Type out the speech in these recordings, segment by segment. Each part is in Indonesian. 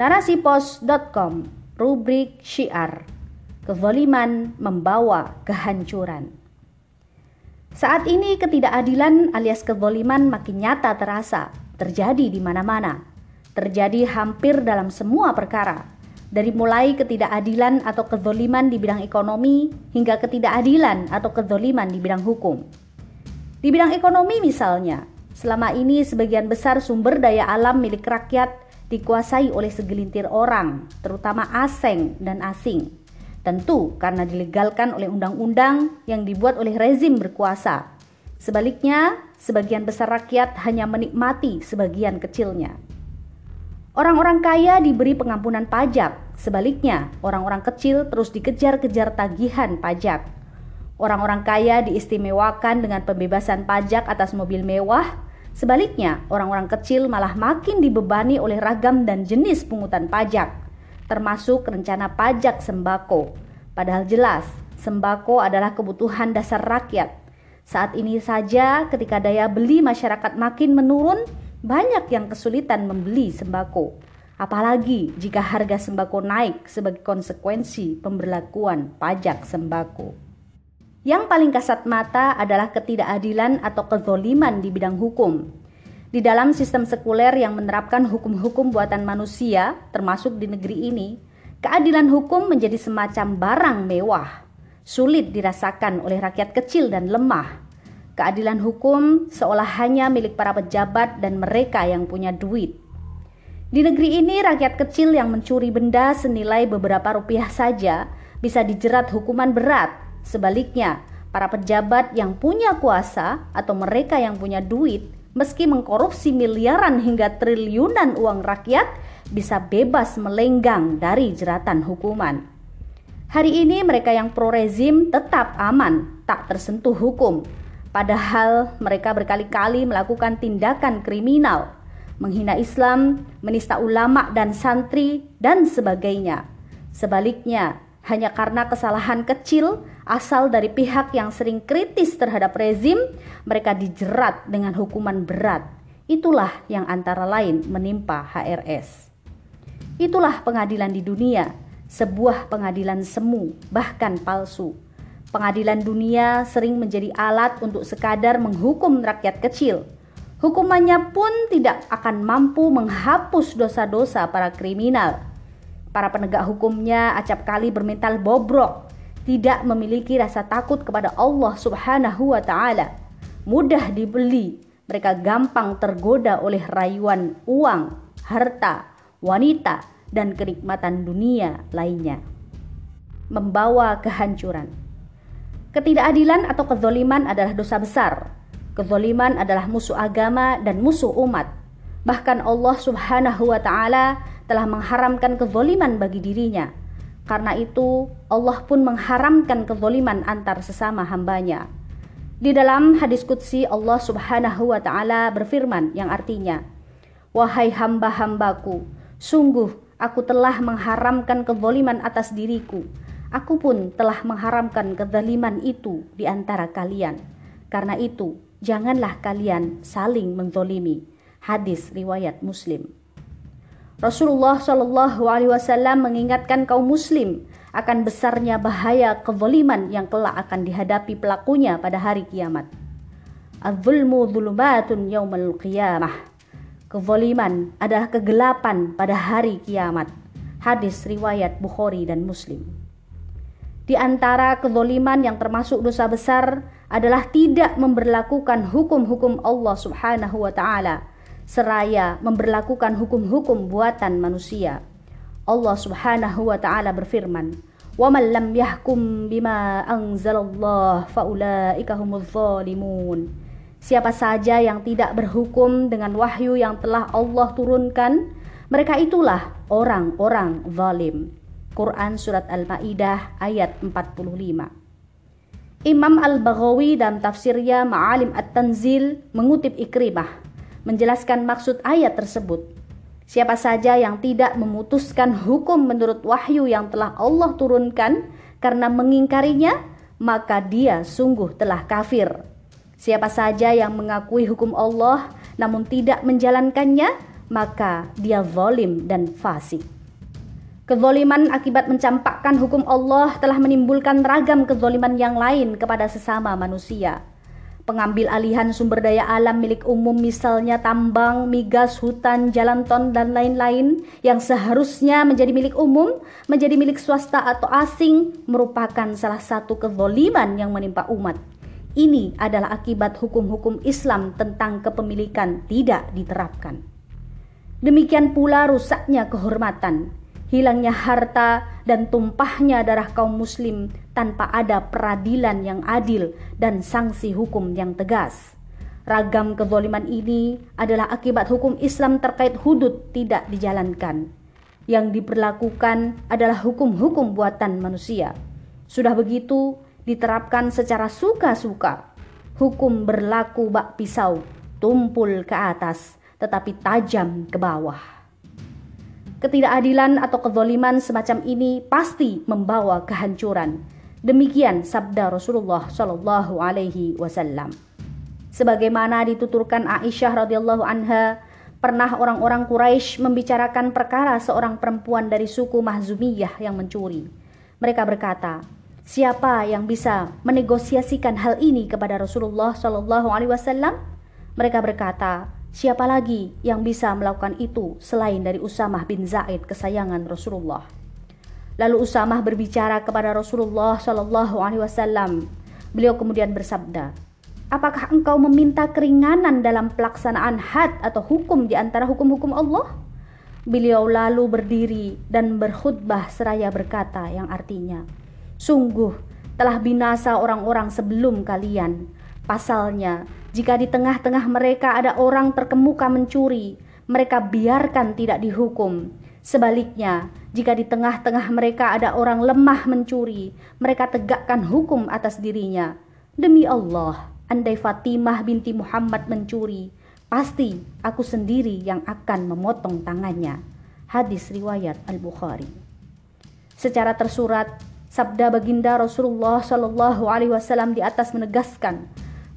Narasipos.com Rubrik Syiar. Kezaliman membawa kehancuran. Saat ini ketidakadilan alias kezaliman makin nyata terasa Terjadi di mana-mana. Terjadi hampir dalam semua perkara. Dari mulai ketidakadilan atau kezaliman di bidang ekonomi Hingga ketidakadilan atau kezaliman di bidang hukum. Di bidang ekonomi misalnya Selama ini sebagian besar sumber daya alam milik rakyat dikuasai oleh segelintir orang, terutama asing dan asing. Tentu karena dilegalkan oleh undang-undang yang dibuat oleh rezim berkuasa. Sebaliknya, sebagian besar rakyat hanya menikmati sebagian kecilnya. Orang-orang kaya diberi pengampunan pajak, sebaliknya orang-orang kecil terus dikejar-kejar tagihan pajak. Orang-orang kaya diistimewakan dengan pembebasan pajak atas mobil mewah, Sebaliknya, orang-orang kecil malah makin dibebani oleh ragam dan jenis pungutan pajak, termasuk rencana pajak sembako. Padahal jelas, sembako adalah kebutuhan dasar rakyat. Saat ini saja ketika daya beli masyarakat makin menurun, banyak yang kesulitan membeli sembako. Apalagi jika harga sembako naik sebagai konsekuensi pemberlakuan pajak sembako. Yang paling kasat mata adalah ketidakadilan atau kezoliman di bidang hukum. Di dalam sistem sekuler yang menerapkan hukum-hukum buatan manusia, termasuk di negeri ini, keadilan hukum menjadi semacam barang mewah, sulit dirasakan oleh rakyat kecil dan lemah. Keadilan hukum seolah hanya milik para pejabat dan mereka yang punya duit. Di negeri ini, rakyat kecil yang mencuri benda senilai beberapa rupiah saja bisa dijerat hukuman berat Sebaliknya, para pejabat yang punya kuasa atau mereka yang punya duit, meski mengkorupsi miliaran hingga triliunan uang rakyat, bisa bebas melenggang dari jeratan hukuman. Hari ini mereka yang pro rezim tetap aman, tak tersentuh hukum. Padahal mereka berkali-kali melakukan tindakan kriminal, menghina Islam, menista ulama dan santri, dan sebagainya. Sebaliknya, hanya karena kesalahan kecil asal dari pihak yang sering kritis terhadap rezim, mereka dijerat dengan hukuman berat. Itulah yang antara lain menimpa HRS. Itulah pengadilan di dunia, sebuah pengadilan semu, bahkan palsu. Pengadilan dunia sering menjadi alat untuk sekadar menghukum rakyat kecil. Hukumannya pun tidak akan mampu menghapus dosa-dosa para kriminal Para penegak hukumnya acap kali bermental bobrok, tidak memiliki rasa takut kepada Allah Subhanahu wa taala. Mudah dibeli, mereka gampang tergoda oleh rayuan uang, harta, wanita, dan kenikmatan dunia lainnya. Membawa kehancuran. Ketidakadilan atau kezoliman adalah dosa besar. Kezoliman adalah musuh agama dan musuh umat. Bahkan Allah Subhanahu wa taala telah mengharamkan kezoliman bagi dirinya. Karena itu, Allah pun mengharamkan kezoliman antar sesama hambanya. Di dalam hadis Qudsi Allah subhanahu wa ta'ala berfirman yang artinya, Wahai hamba-hambaku, sungguh aku telah mengharamkan kezoliman atas diriku. Aku pun telah mengharamkan kezaliman itu di antara kalian. Karena itu, janganlah kalian saling menzolimi. Hadis riwayat Muslim. Rasulullah Shallallahu Alaihi Wasallam mengingatkan kaum Muslim akan besarnya bahaya kezaliman yang kelak akan dihadapi pelakunya pada hari kiamat. Az-zulmu dzulumatun yaumal qiyamah. Kezaliman adalah kegelapan pada hari kiamat. Hadis riwayat Bukhari dan Muslim. Di antara kezaliman yang termasuk dosa besar adalah tidak memberlakukan hukum-hukum Allah Subhanahu wa taala seraya memberlakukan hukum-hukum buatan manusia. Allah Subhanahu wa taala berfirman, "Wa man lam yahkum bima anzalallah faulaika humuz zalimun." Siapa saja yang tidak berhukum dengan wahyu yang telah Allah turunkan, mereka itulah orang-orang zalim. Quran surat Al-Maidah ayat 45. Imam Al-Baghawi dalam tafsirnya Ma'alim At-Tanzil mengutip Ikrimah menjelaskan maksud ayat tersebut. Siapa saja yang tidak memutuskan hukum menurut wahyu yang telah Allah turunkan karena mengingkarinya, maka dia sungguh telah kafir. Siapa saja yang mengakui hukum Allah namun tidak menjalankannya, maka dia zalim dan fasik. Kezoliman akibat mencampakkan hukum Allah telah menimbulkan ragam kezoliman yang lain kepada sesama manusia. Pengambil alihan sumber daya alam milik umum misalnya tambang, migas, hutan, jalan ton, dan lain-lain yang seharusnya menjadi milik umum, menjadi milik swasta atau asing merupakan salah satu kezoliman yang menimpa umat. Ini adalah akibat hukum-hukum Islam tentang kepemilikan tidak diterapkan. Demikian pula rusaknya kehormatan, hilangnya harta dan tumpahnya darah kaum muslim tanpa ada peradilan yang adil dan sanksi hukum yang tegas. Ragam kezoliman ini adalah akibat hukum Islam terkait hudud tidak dijalankan. Yang diperlakukan adalah hukum-hukum buatan manusia. Sudah begitu, diterapkan secara suka-suka. Hukum berlaku bak pisau, tumpul ke atas, tetapi tajam ke bawah. Ketidakadilan atau kezoliman semacam ini pasti membawa kehancuran. Demikian sabda Rasulullah Shallallahu Alaihi Wasallam. Sebagaimana dituturkan Aisyah radhiyallahu anha, pernah orang-orang Quraisy membicarakan perkara seorang perempuan dari suku Mahzumiyah yang mencuri. Mereka berkata, siapa yang bisa menegosiasikan hal ini kepada Rasulullah Shallallahu Alaihi Wasallam? Mereka berkata, Siapa lagi yang bisa melakukan itu selain dari Usamah bin Zaid kesayangan Rasulullah? Lalu Usamah berbicara kepada Rasulullah Shallallahu Alaihi Wasallam. Beliau kemudian bersabda, Apakah engkau meminta keringanan dalam pelaksanaan had atau hukum di antara hukum-hukum Allah? Beliau lalu berdiri dan berkhutbah seraya berkata yang artinya, Sungguh telah binasa orang-orang sebelum kalian. Pasalnya, jika di tengah-tengah mereka ada orang terkemuka mencuri, mereka biarkan tidak dihukum. Sebaliknya, jika di tengah-tengah mereka ada orang lemah mencuri, mereka tegakkan hukum atas dirinya. Demi Allah, andai Fatimah binti Muhammad mencuri, pasti aku sendiri yang akan memotong tangannya. Hadis riwayat Al-Bukhari. Secara tersurat, sabda baginda Rasulullah Shallallahu alaihi wasallam di atas menegaskan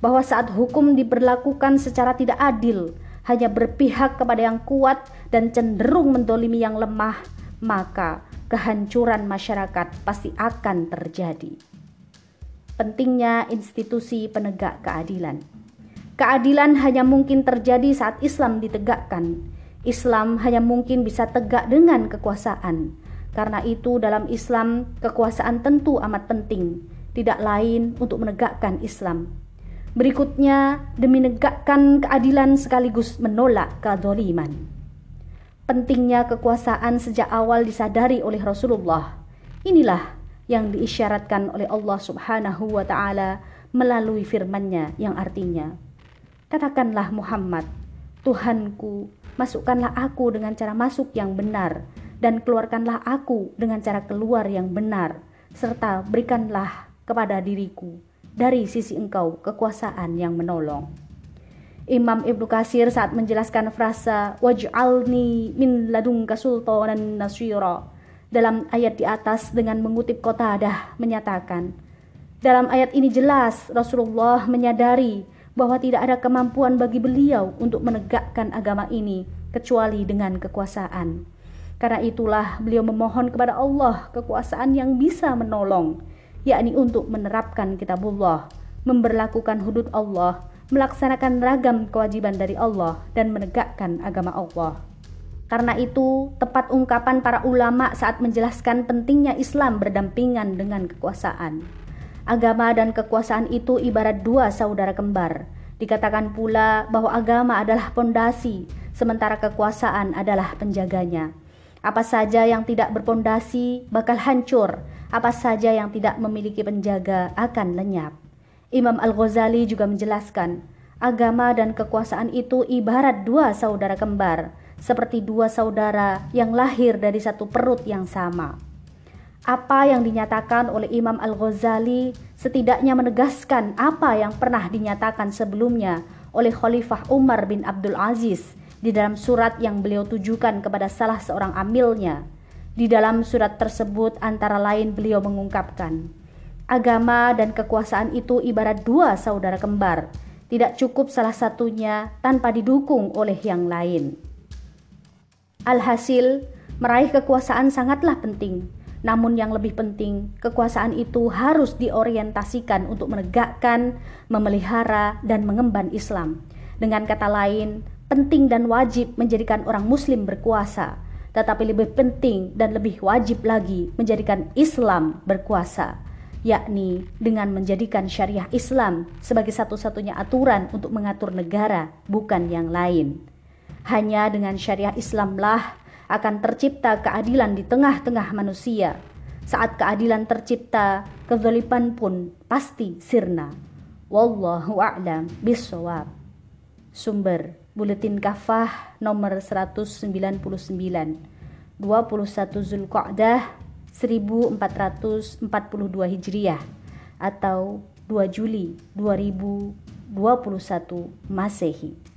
bahwa saat hukum diberlakukan secara tidak adil, hanya berpihak kepada yang kuat dan cenderung mendolimi yang lemah, maka kehancuran masyarakat pasti akan terjadi. Pentingnya institusi penegak keadilan. Keadilan hanya mungkin terjadi saat Islam ditegakkan. Islam hanya mungkin bisa tegak dengan kekuasaan. Karena itu dalam Islam kekuasaan tentu amat penting, tidak lain untuk menegakkan Islam Berikutnya, demi menegakkan keadilan sekaligus menolak kedoliman. Pentingnya kekuasaan sejak awal disadari oleh Rasulullah. Inilah yang diisyaratkan oleh Allah Subhanahu wa taala melalui firman-Nya yang artinya, Katakanlah Muhammad, Tuhanku, masukkanlah aku dengan cara masuk yang benar dan keluarkanlah aku dengan cara keluar yang benar serta berikanlah kepada diriku dari sisi engkau kekuasaan yang menolong. Imam Ibnu Kasir saat menjelaskan frasa waj'alni min ladunka sultanan nasyira dalam ayat di atas dengan mengutip Qatadah menyatakan dalam ayat ini jelas Rasulullah menyadari bahwa tidak ada kemampuan bagi beliau untuk menegakkan agama ini kecuali dengan kekuasaan. Karena itulah beliau memohon kepada Allah kekuasaan yang bisa menolong yakni untuk menerapkan kitabullah, memberlakukan hudud Allah, melaksanakan ragam kewajiban dari Allah dan menegakkan agama Allah. Karena itu, tepat ungkapan para ulama saat menjelaskan pentingnya Islam berdampingan dengan kekuasaan. Agama dan kekuasaan itu ibarat dua saudara kembar. Dikatakan pula bahwa agama adalah pondasi, sementara kekuasaan adalah penjaganya. Apa saja yang tidak berpondasi bakal hancur, apa saja yang tidak memiliki penjaga akan lenyap. Imam Al-Ghazali juga menjelaskan, agama dan kekuasaan itu ibarat dua saudara kembar, seperti dua saudara yang lahir dari satu perut yang sama. Apa yang dinyatakan oleh Imam Al-Ghazali setidaknya menegaskan apa yang pernah dinyatakan sebelumnya oleh Khalifah Umar bin Abdul Aziz di dalam surat yang beliau tujukan kepada salah seorang amilnya di dalam surat tersebut antara lain beliau mengungkapkan, agama dan kekuasaan itu ibarat dua saudara kembar, tidak cukup salah satunya tanpa didukung oleh yang lain. Alhasil, meraih kekuasaan sangatlah penting. Namun yang lebih penting, kekuasaan itu harus diorientasikan untuk menegakkan, memelihara, dan mengemban Islam. Dengan kata lain, penting dan wajib menjadikan orang muslim berkuasa, tetapi lebih penting dan lebih wajib lagi menjadikan Islam berkuasa yakni dengan menjadikan syariah Islam sebagai satu-satunya aturan untuk mengatur negara, bukan yang lain. Hanya dengan syariah Islamlah akan tercipta keadilan di tengah-tengah manusia. Saat keadilan tercipta, kezaliman pun pasti sirna. Wallahu a'lam bisawab. Sumber. Buletin Kafah nomor 199 21 Zulqa'dah 1442 Hijriah. Atau 2 Juli 2021 Masehi.